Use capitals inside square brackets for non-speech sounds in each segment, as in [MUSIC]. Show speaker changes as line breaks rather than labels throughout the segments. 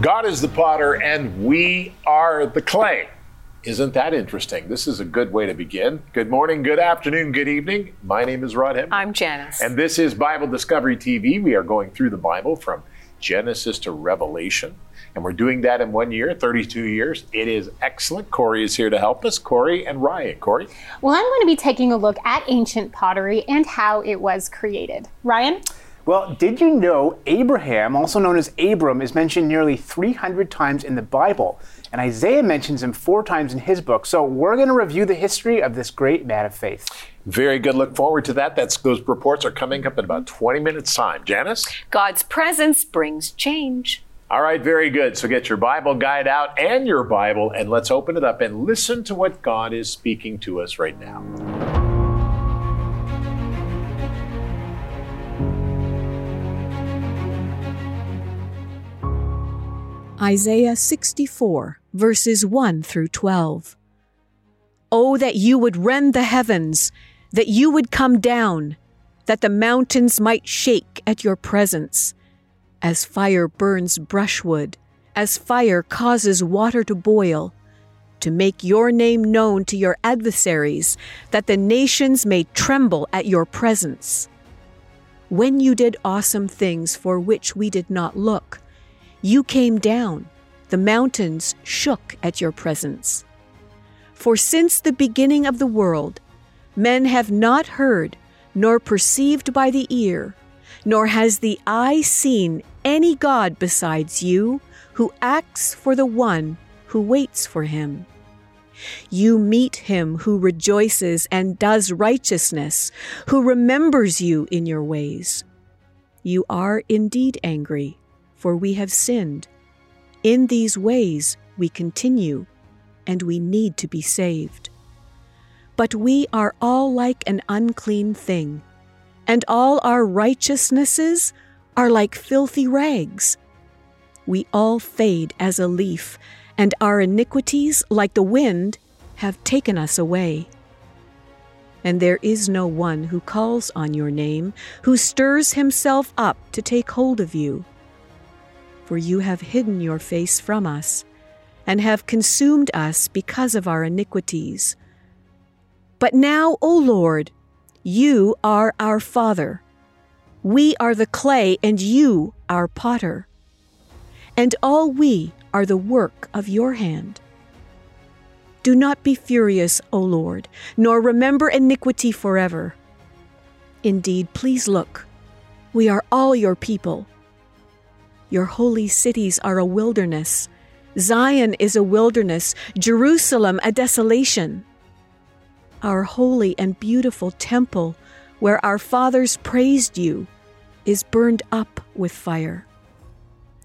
God is the potter and we are the clay. Isn't that interesting? This is a good way to begin. Good morning, good afternoon, good evening. My name is Rod Hembree.
I'm Janice.
And this is Bible Discovery TV. We are going through the Bible from Genesis to Revelation. And we're doing that in one year, 32 years. It is excellent. Corey is here to help us. Corey and Ryan. Corey?
Well, I'm going to be taking a look at ancient pottery and how it was created. Ryan?
Well, did you know Abraham, also known as Abram, is mentioned nearly 300 times in the Bible? And Isaiah mentions him four times in his book. So we're going to review the history of this great man of faith.
Very good. Look forward to that. That's those reports are coming up in about 20 minutes time. Janice?
God's presence brings change.
All right, very good. So get your Bible guide out and your Bible and let's open it up and listen to what God is speaking to us right now.
Isaiah 64, verses 1 through 12. Oh, that you would rend the heavens, that you would come down, that the mountains might shake at your presence. As fire burns brushwood, as fire causes water to boil, to make your name known to your adversaries, that the nations may tremble at your presence. When you did awesome things for which we did not look, you came down, the mountains shook at your presence. For since the beginning of the world, men have not heard, nor perceived by the ear, nor has the eye seen any God besides you, who acts for the one who waits for him. You meet him who rejoices and does righteousness, who remembers you in your ways. You are indeed angry for we have sinned. In these ways we continue, and we need to be saved. But we are all like an unclean thing, and all our righteousnesses are like filthy rags. We all fade as a leaf, and our iniquities, like the wind, have taken us away. And there is no one who calls on your name, who stirs himself up to take hold of you for you have hidden your face from us, and have consumed us because of our iniquities. But now, O Lord, you are our Father. We are the clay, and you our potter. And all we are the work of your hand. Do not be furious, O Lord, nor remember iniquity forever. Indeed, please look. We are all your people your holy cities are a wilderness. Zion is a wilderness, Jerusalem a desolation. Our holy and beautiful temple, where our fathers praised you, is burned up with fire,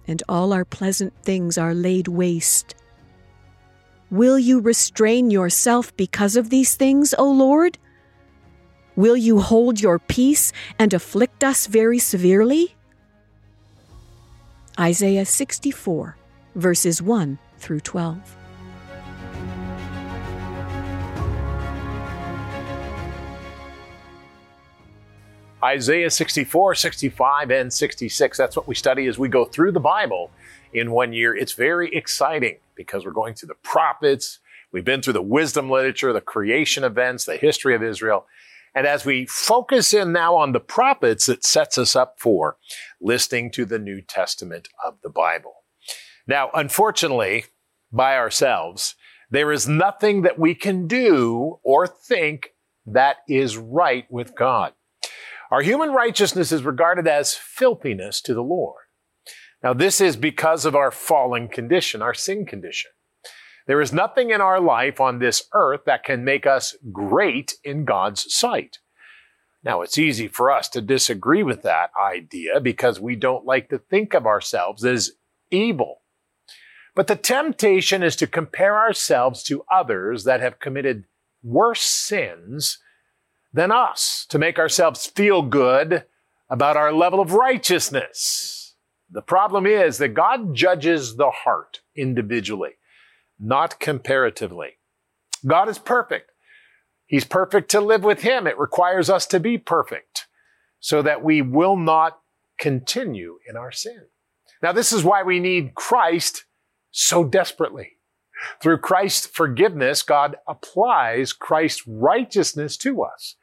and all our pleasant things are laid waste. Will you restrain yourself because of these things, O Lord? Will you hold your peace and afflict us very severely? Isaiah 64, verses 1 through 12.
Isaiah 64, 65, and 66. That's what we study as we go through the Bible in one year. It's very exciting because we're going through the prophets. We've been through the wisdom literature, the creation events, the history of Israel. And as we focus in now on the prophets, it sets us up for listening to the New Testament of the Bible. Now, unfortunately, by ourselves, there is nothing that we can do or think that is right with God. Our human righteousness is regarded as filthiness to the Lord. Now, this is because of our fallen condition, our sin condition. There is nothing in our life on this earth that can make us great in God's sight. Now, it's easy for us to disagree with that idea because we don't like to think of ourselves as evil. But the temptation is to compare ourselves to others that have committed worse sins than us, to make ourselves feel good about our level of righteousness. The problem is that God judges the heart individually not comparatively. God is perfect. He's perfect to live with Him. It requires us to be perfect so that we will not continue in our sin. Now, this is why we need Christ so desperately. Through Christ's forgiveness, God applies Christ's righteousness to us.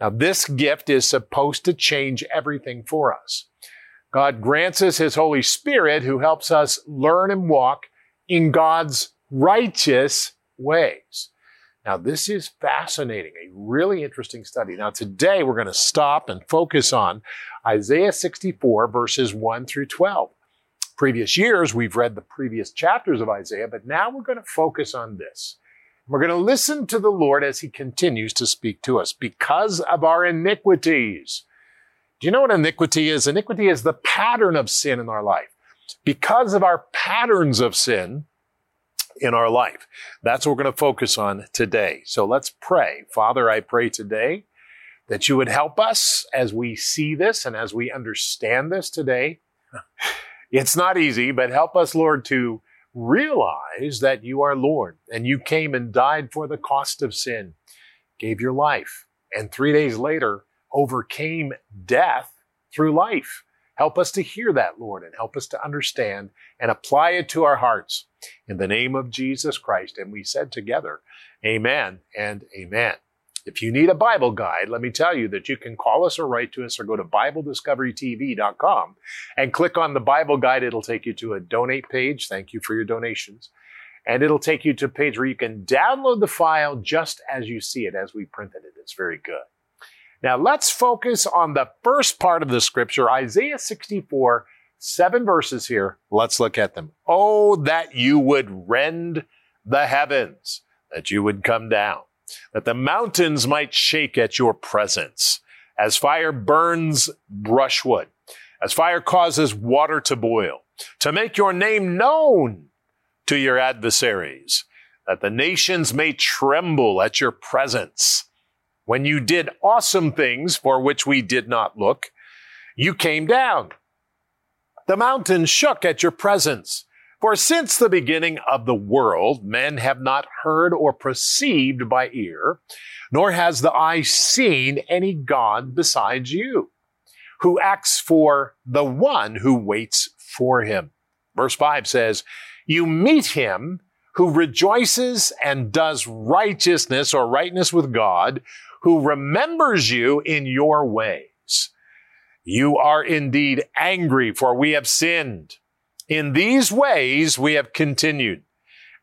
Now, this gift is supposed to change everything for us. God grants us His Holy Spirit who helps us learn and walk in God's righteous ways. Now, this is fascinating, a really interesting study. Now, today we're going to stop and focus on Isaiah 64, verses 1 through 12. Previous years, we've read the previous chapters of Isaiah, but now we're going to focus on this. We're going to listen to the Lord as he continues to speak to us because of our iniquities. Do you know what iniquity is? Iniquity is the pattern of sin in our life. Because of our patterns of sin in our life. That's what we're going to focus on today. So let's pray. Father, I pray today that you would help us as we see this and as we understand this today. [SIGHS] It's not easy, but help us, Lord, to realize that you are Lord and you came and died for the cost of sin, gave your life, and three days later overcame death through life. Help us to hear that, Lord, and help us to understand and apply it to our hearts in the name of Jesus Christ. And we said together, Amen and Amen. If you need a Bible guide, let me tell you that you can call us or write to us or go to BibleDiscoveryTV.com and click on the Bible guide. It'll take you to a donate page. Thank you for your donations. And it'll take you to a page where you can download the file just as you see it, as we printed it. It's very good. Now let's focus on the first part of the scripture, Isaiah 64, seven verses here. Let's look at them. Oh, that you would rend the heavens, that you would come down that the mountains might shake at your presence, as fire burns brushwood, as fire causes water to boil, to make your name known to your adversaries, that the nations may tremble at your presence. When you did awesome things for which we did not look, you came down. The mountains shook at your presence. For since the beginning of the world, men have not heard or perceived by ear, nor has the eye seen any God besides you, who acts for the one who waits for him. Verse 5 says, You meet him who rejoices and does righteousness or rightness with God, who remembers you in your ways. You are indeed angry, for we have sinned. In these ways, we have continued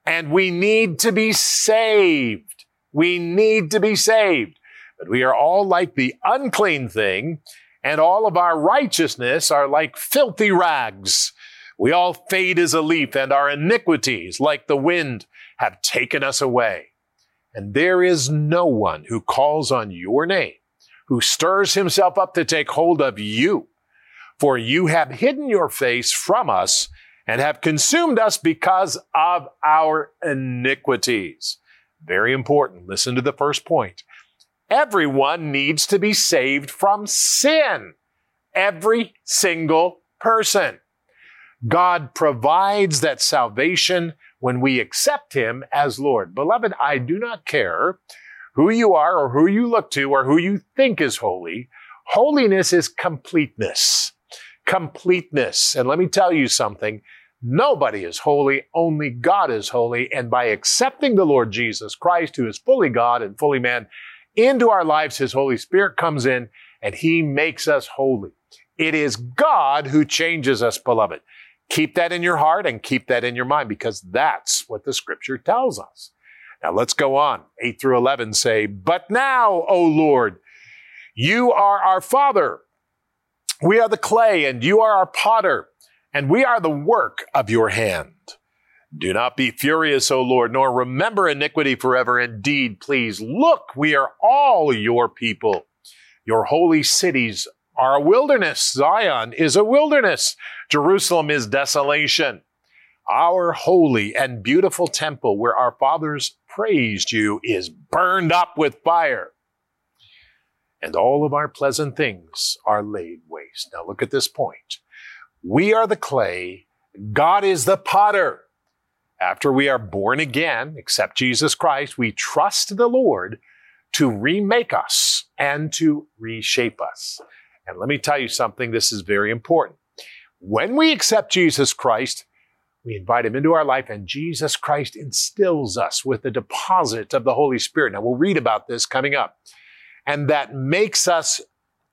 and we need to be saved. We need to be saved. But we are all like the unclean thing and all of our righteousness are like filthy rags. We all fade as a leaf and our iniquities, like the wind, have taken us away. And there is no one who calls on your name, who stirs himself up to take hold of you. For you have hidden your face from us and have consumed us because of our iniquities. Very important. Listen to the first point. Everyone needs to be saved from sin. Every single person. God provides that salvation when we accept Him as Lord. Beloved, I do not care who you are or who you look to or who you think is holy. Holiness is completeness completeness. And let me tell you something. Nobody is holy, only God is holy. And by accepting the Lord Jesus Christ, who is fully God and fully man, into our lives, His Holy Spirit comes in and He makes us holy. It is God who changes us, beloved. Keep that in your heart and keep that in your mind because that's what the scripture tells us. Now let's go on. 8 through 11 say, But now, O Lord, you are our Father. We are the clay and you are our potter, and we are the work of your hand. Do not be furious, O Lord, nor remember iniquity forever. Indeed, please look, we are all your people. Your holy cities are a wilderness. Zion is a wilderness. Jerusalem is desolation. Our holy and beautiful temple where our fathers praised you is burned up with fire and all of our pleasant things are laid waste. Now look at this point. We are the clay, God is the potter. After we are born again, except Jesus Christ, we trust the Lord to remake us and to reshape us. And let me tell you something, this is very important. When we accept Jesus Christ, we invite him into our life, and Jesus Christ instills us with the deposit of the Holy Spirit. Now, we'll read about this coming up. And that makes us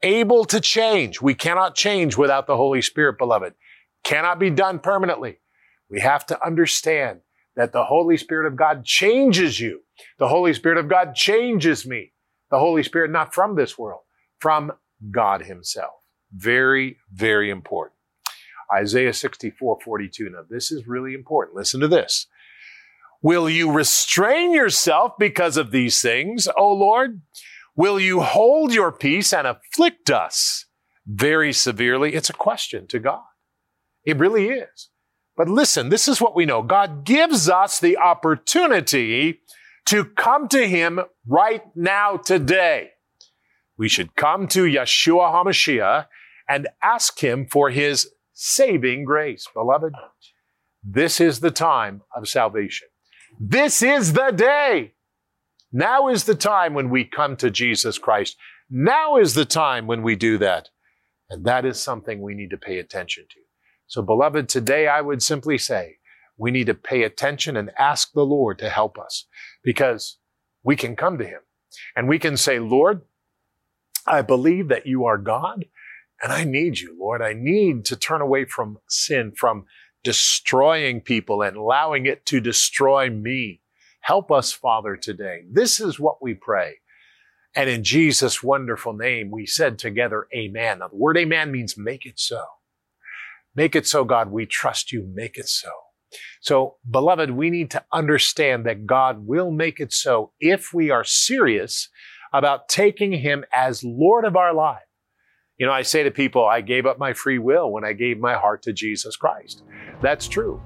able to change. We cannot change without the Holy Spirit, beloved. Cannot be done permanently. We have to understand that the Holy Spirit of God changes you. The Holy Spirit of God changes me. The Holy Spirit, not from this world, from God Himself. Very, very important. Isaiah 64, 42. Now, this is really important. Listen to this. Will you restrain yourself because of these things, O Lord? Will you hold your peace and afflict us very severely? It's a question to God. It really is. But listen, this is what we know. God gives us the opportunity to come to Him right now, today. We should come to Yeshua HaMashiach and ask Him for His saving grace. Beloved, this is the time of salvation. This is the day. Now is the time when we come to Jesus Christ. Now is the time when we do that. And that is something we need to pay attention to. So, beloved, today I would simply say we need to pay attention and ask the Lord to help us because we can come to Him and we can say, Lord, I believe that you are God and I need you, Lord. I need to turn away from sin, from destroying people and allowing it to destroy me. Help us, Father, today. This is what we pray. And in Jesus' wonderful name, we said together, Amen. Now, the word Amen means make it so. Make it so, God. We trust you. Make it so. So, beloved, we need to understand that God will make it so if we are serious about taking Him as Lord of our lives. You know, I say to people, I gave up my free will when I gave my heart to Jesus Christ. That's true.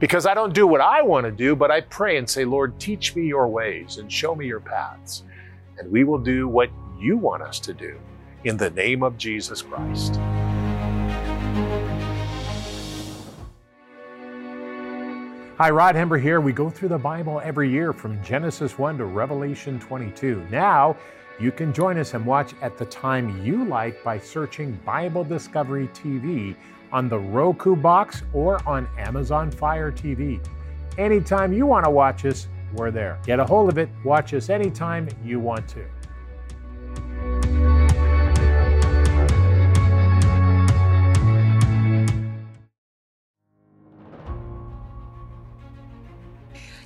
Because I don't do what I want to do, but I pray and say, Lord, teach me your ways and show me your paths. And we will do what you want us to do in the name of Jesus Christ. Hi, Rod Hembree here. We go through the Bible every year from Genesis 1 to Revelation 22. Now, you can join us and watch at the time you like by searching Bible Discovery TV on the Roku box or on Amazon Fire TV. Anytime you want to watch us, we're there. Get a hold of it, watch us anytime you want to.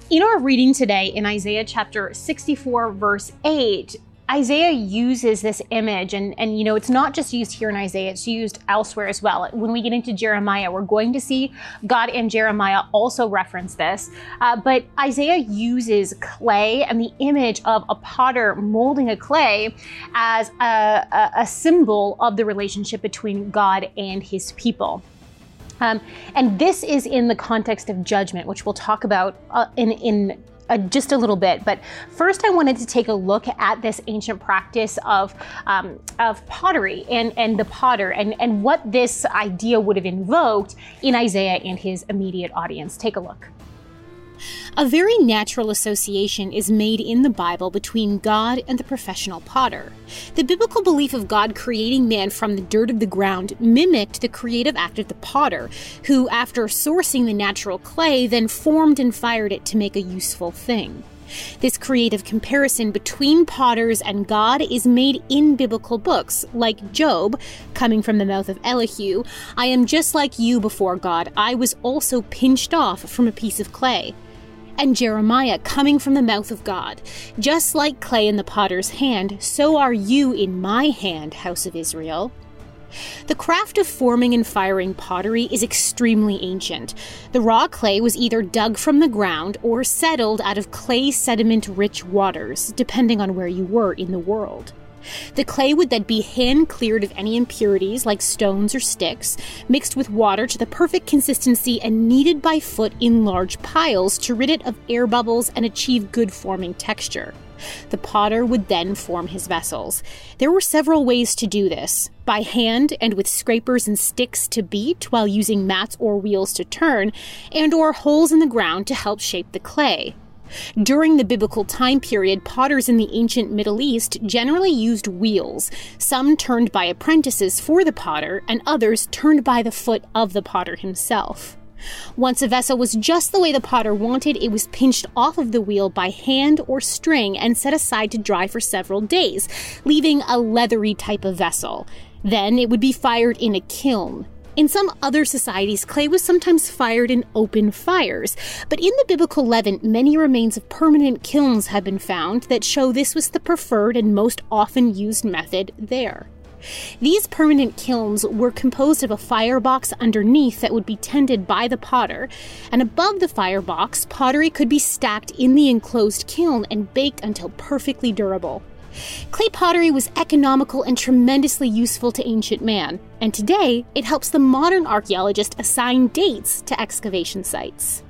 In our reading today in Isaiah chapter 64, verse 8, Isaiah uses this image, and, and you know, it's not just used here in Isaiah, it's used elsewhere as well. When we get into Jeremiah, we're going to see God and Jeremiah also reference this. Uh, but Isaiah uses clay and the image of a potter molding a clay as a, a, a symbol of the relationship between God and his people. Um, and this is in the context of judgment, which we'll talk about uh, in, in uh, just a little bit. But first, I wanted to take a look at this ancient practice of um, of pottery and and the potter and and what this idea would have invoked in Isaiah and his immediate audience. Take a look.
A very natural association is made in the Bible between God and the professional potter. The biblical belief of God creating man from the dirt of the ground mimicked the creative act of the potter, who, after sourcing the natural clay, then formed and fired it to make a useful thing. This creative comparison between potters and God is made in biblical books, like Job, coming from the mouth of Elihu I am just like you before God. I was also pinched off from a piece of clay and Jeremiah coming from the mouth of God. Just like clay in the potter's hand, so are you in my hand, house of Israel. The craft of forming and firing pottery is extremely ancient. The raw clay was either dug from the ground or settled out of clay sediment rich waters, depending on where you were in the world. The clay would then be hand cleared of any impurities like stones or sticks, mixed with water to the perfect consistency, and kneaded by foot in large piles to rid it of air bubbles and achieve good forming texture. The potter would then form his vessels. There were several ways to do this by hand and with scrapers and sticks to beat while using mats or wheels to turn, and or holes in the ground to help shape the clay. During the biblical time period, potters in the ancient Middle East generally used wheels, some turned by apprentices for the potter, and others turned by the foot of the potter himself. Once a vessel was just the way the potter wanted, it was pinched off of the wheel by hand or string and set aside to dry for several days, leaving a leathery type of vessel. Then it would be fired in a kiln. In some other societies, clay was sometimes fired in open fires, but in the biblical Levant, many remains of permanent kilns have been found that show this was the preferred and most often used method there. These permanent kilns were composed of a firebox underneath that would be tended by the potter, and above the firebox, pottery could be stacked in the enclosed kiln and baked until perfectly durable. Clay pottery was economical and tremendously useful to ancient man, and today it helps the modern archaeologist assign dates to excavation sites.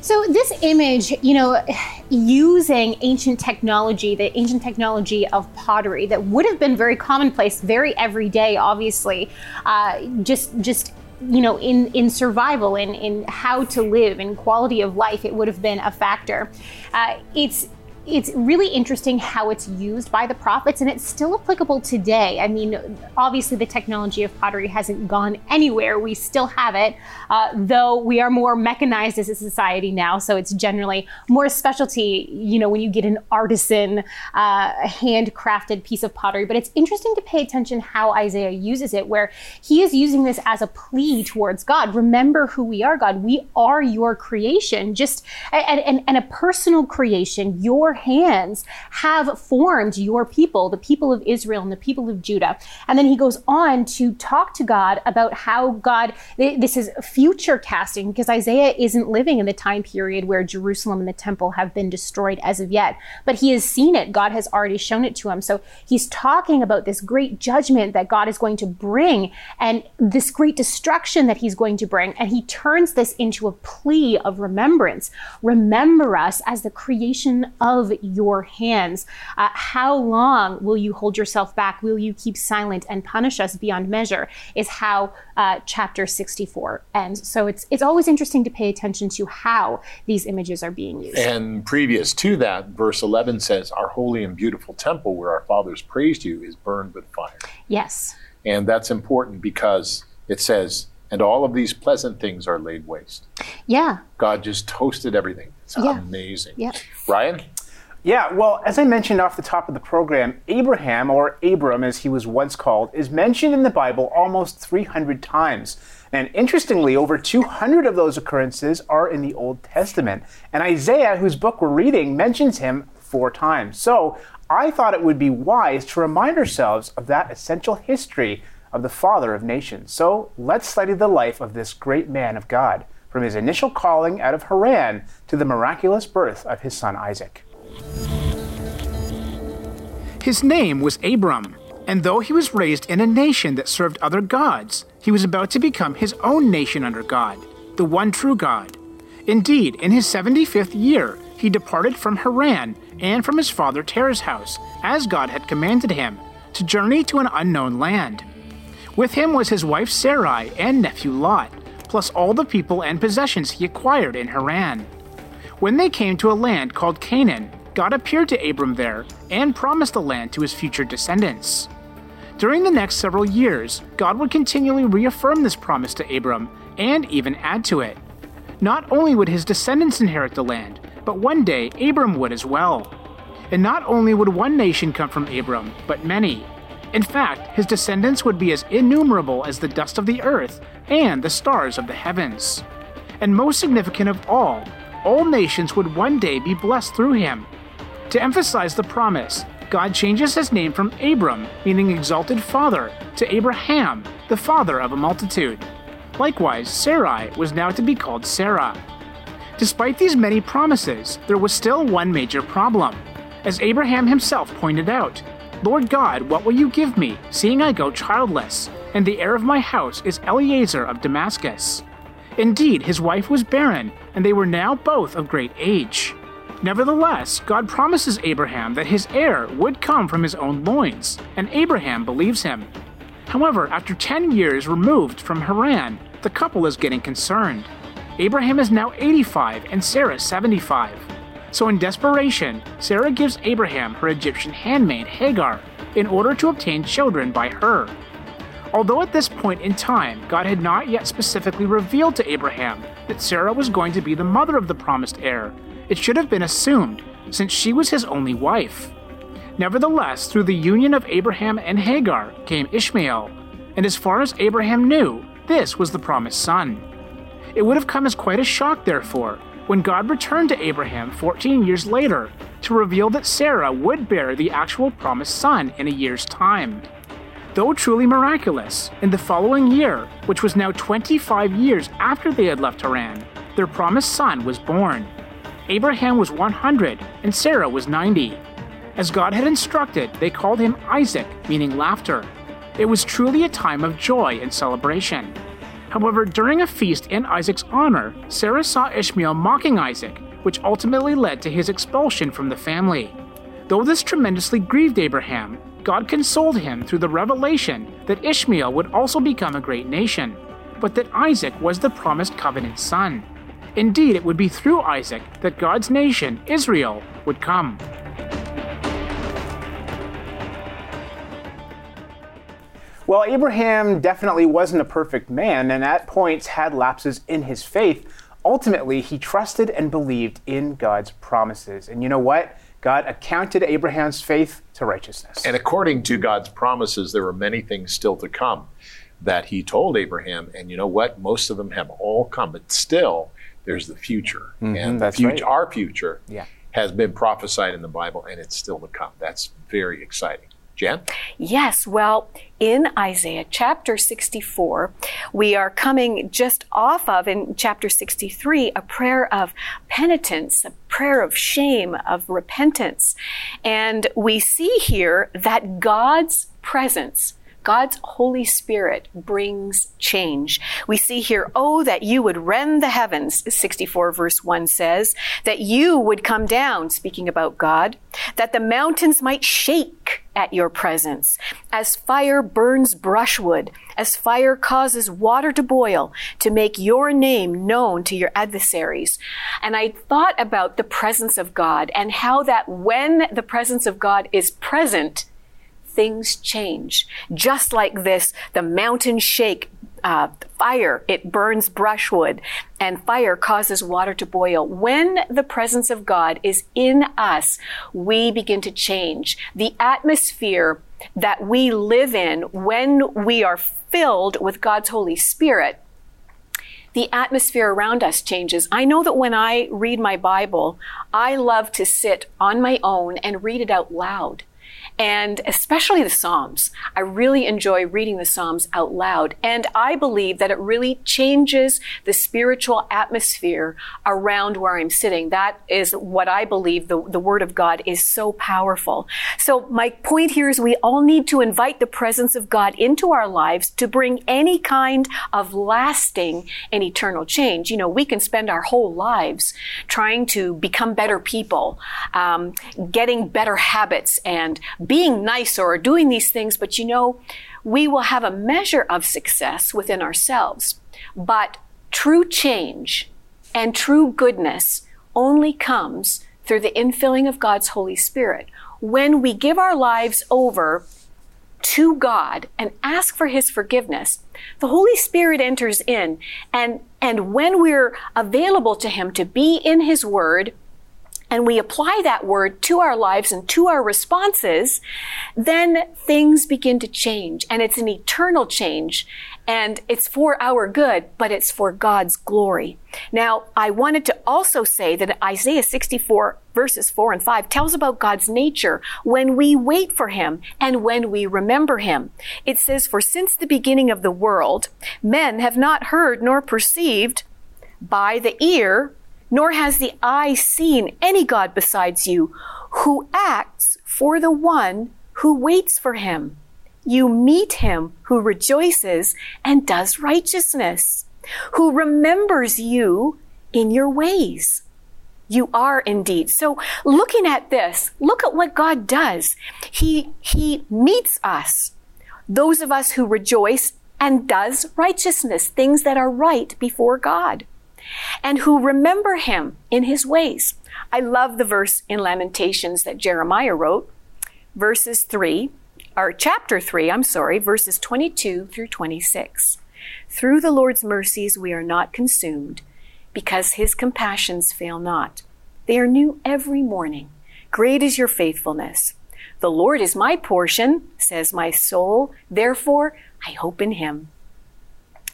So this image, you know, using ancient technology, the ancient technology of pottery that would have been very commonplace, very everyday, obviously, uh, just just you know, in in survival, in in how to live, in quality of life, it would have been a factor. Uh, it's it's really interesting how it's used by the prophets and it's still applicable today. I mean, obviously, the technology of pottery hasn't gone anywhere. We still have it, uh, though we are more mechanized as a society now. So it's generally more specialty, you know, when you get an artisan, uh, handcrafted piece of pottery. But it's interesting to pay attention how Isaiah uses it, where he is using this as a plea towards God. Remember who we are, God. We are your creation, just and, and, and a personal creation, your hands have formed your people, the people of Israel and the people of Judah. And then he goes on to talk to God about how God, this is future casting because Isaiah isn't living in the time period where Jerusalem and the temple have been destroyed as of yet, but he has seen it. God has already shown it to him. So he's talking about this great judgment that God is going to bring and this great destruction that he's going to bring. And he turns this into a plea of remembrance. Remember us as the creation of your hands. Uh, how long will you hold yourself back? Will you keep silent and punish us beyond measure? Is how uh, chapter 64 ends. So it's it's always interesting to pay attention to how these images are being used.
And previous to that, verse 11 says, "Our holy and beautiful temple, where our fathers praised you, is burned with fire."
Yes.
And that's important because it says, and all of these pleasant things are laid waste.
Yeah.
God just toasted everything. It's yeah. amazing.
Yeah.
Ryan?
Yeah, well, as I mentioned off the top of the program, Abraham, or Abram as he was once called, is mentioned in the Bible almost 300 times. And interestingly, over 200 of those occurrences are in the Old Testament. And Isaiah, whose book we're reading, mentions him four times. So I thought it would be wise to remind ourselves of that essential history of the father of nations. So let's study the life of this great man of God, from his initial calling out of Haran to the miraculous birth of his son Isaac.
His name was Abram, and though he was raised in a nation that served other gods, he was about to become his own nation under God, the one true God. Indeed, in his 75th year, he departed from Haran and from his father Terah's house, as God had commanded him, to journey to an unknown land. With him was his wife Sarai and nephew Lot, plus all the people and possessions he acquired in Haran. When they came to a land called Canaan, God appeared to Abram there and promised the land to his future descendants. During the next several years, God would continually reaffirm this promise to Abram and even add to it. Not only would his descendants inherit the land, but one day Abram would as well. And not only would one nation come from Abram, but many. In fact, his descendants would be as innumerable as the dust of the earth and the stars of the heavens. And most significant of all, all nations would one day be blessed through him, to emphasize the promise, God changes his name from Abram, meaning exalted father, to Abraham, the father of a multitude. Likewise, Sarai was now to be called Sarah. Despite these many promises, there was still one major problem. As Abraham himself pointed out, Lord God, what will you give me, seeing I go childless, and the heir of my house is Eliezer of Damascus? Indeed, his wife was barren, and they were now both of great age. Nevertheless, God promises Abraham that his heir would come from his own loins, and Abraham believes him. However, after 10 years removed from Haran, the couple is getting concerned. Abraham is now 85 and Sarah 75. So, in desperation, Sarah gives Abraham her Egyptian handmaid Hagar in order to obtain children by her. Although at this point in time, God had not yet specifically revealed to Abraham that Sarah was going to be the mother of the promised heir, it should have been assumed, since she was his only wife. Nevertheless, through the union of Abraham and Hagar came Ishmael, and as far as Abraham knew, this was the promised son. It would have come as quite a shock, therefore, when God returned to Abraham 14 years later to reveal that Sarah would bear the actual promised son in a year's time. Though truly miraculous, in the following year, which was now 25 years after they had left Haran, their promised son was born. Abraham was 100 and Sarah was 90. As God had instructed, they called him Isaac, meaning laughter. It was truly a time of joy and celebration. However, during a feast in Isaac's honor, Sarah saw Ishmael mocking Isaac, which ultimately led to his expulsion from the family. Though this tremendously grieved Abraham, God consoled him through the revelation that Ishmael would also become a great nation, but that Isaac was the promised covenant son. Indeed, it would be through Isaac that God's nation, Israel, would come.
Well, Abraham definitely wasn't a perfect man, and at points had lapses in his faith. Ultimately, he trusted and believed in God's promises. And you know what? God accounted Abraham's faith to righteousness.
And according to God's promises, there were many things still to come that he told Abraham. And you know what? Most of them have all come, but still, there's the future.
Mhm,
and
that's
the future,
right.
our future
Yeah.
has been prophesied in the Bible, and it's still to come. That's very exciting. Jan?
Yes, well, in Isaiah chapter 64, we are coming just off of, in chapter 63, a prayer of penitence, a prayer of shame, of repentance. And we see here that God's presence God's Holy Spirit brings change. We see here, oh, that you would rend the heavens, 64 verse 1 says, that you would come down, speaking about God, that the mountains might shake at your presence, as fire burns brushwood, as fire causes water to boil, to make your name known to your adversaries. And I thought about the presence of God and how that when the presence of God is present, things change. Just like this, the mountains shake, uh, fire, it burns brushwood, and fire causes water to boil. When the presence of God is in us, we begin to change. The atmosphere that we live in when we are filled with God's Holy Spirit the atmosphere around us changes. I know that when I read my Bible, I love to sit on my own and read it out loud. And especially the Psalms. I really enjoy reading the Psalms out loud. And I believe that it really changes the spiritual atmosphere around where I'm sitting. That is what I believe the, the Word of God is so powerful. So my point here is we all need to invite the presence of God into our lives to bring any kind of lasting and eternal change. You know, we can spend our whole lives trying to become better people, um, getting better habits and being nicer or doing these things, but you know, we will have a measure of success within ourselves. But true change and true goodness only comes through the infilling of God's Holy Spirit. When we give our lives over to God and ask for his forgiveness, the Holy Spirit enters in and, and when we're available to him to be in his word, and we apply that word to our lives and to our responses, then things begin to change. And it's an eternal change. And it's for our good, but it's for God's glory. Now, I wanted to also say that Isaiah 64 verses 4 and 5 tells about God's nature when we wait for Him and when we remember Him. It says, For since the beginning of the world, men have not heard nor perceived by the ear nor has the eye seen any God besides you who acts for the one who waits for him. You meet him who rejoices and does righteousness, who remembers you in your ways. You are indeed. So looking at this, look at what God does. He, he meets us, those of us who rejoice and does righteousness, things that are right before God. And who remember him in his ways. I love the verse in Lamentations that Jeremiah wrote, verses 3, or chapter 3, I'm sorry, verses 22 through 26. Through the Lord's mercies we are not consumed, because his compassions fail not. They are new every morning. Great is your faithfulness. The Lord is my portion, says my soul. Therefore, I hope in him.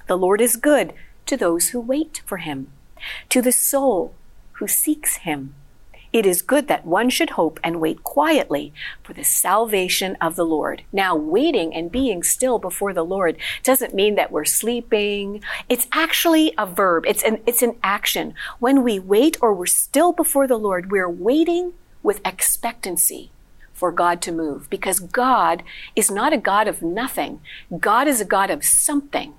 The Lord is good to those who wait for him, to the soul who seeks him. It is good that one should hope and wait quietly for the salvation of the Lord. Now, waiting and being still before the Lord doesn't mean that we're sleeping. It's actually a verb. It's an, it's an action. When we wait or we're still before the Lord, we're waiting with expectancy for God to move because God is not a God of nothing. God is a God of something.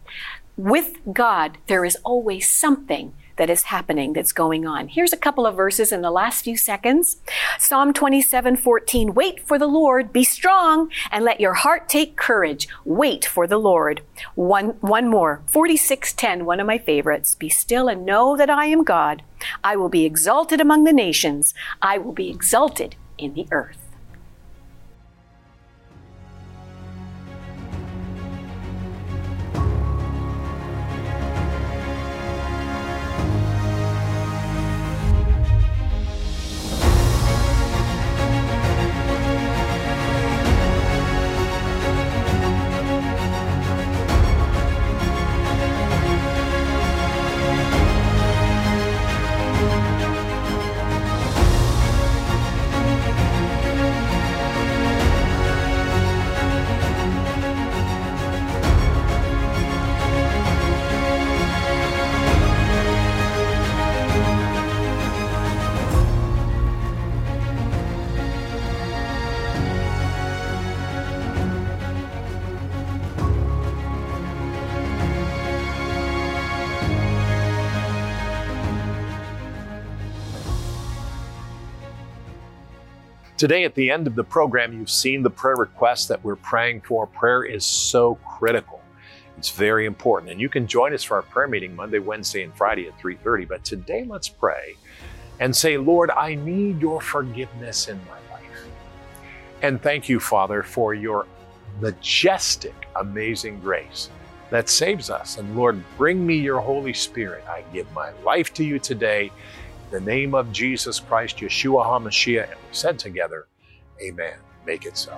With God, there is always something that is happening that's going on. Here's a couple of verses in the last few seconds. Psalm 27, 14. Wait for the Lord, be strong, and let your heart take courage. Wait for the Lord. One, one more. 46, 10, one of my favorites. Be still and know that I am God. I will be exalted among the nations. I will be exalted in the earth.
Today, at the end of the program, you've seen the prayer requests that we're praying for. Prayer is so critical. It's very important. And you can join us for our prayer meeting Monday, Wednesday, and Friday at 3:30. But today let's pray and say, Lord, I need your forgiveness in my life. And thank you, Father, for your majestic, amazing grace that saves us. And Lord, bring me your Holy Spirit. I give my life to you today the name of Jesus Christ, Yeshua HaMashiach, and we said together, Amen. Make it so.